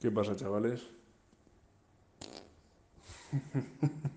¿Qué pasa, chavales?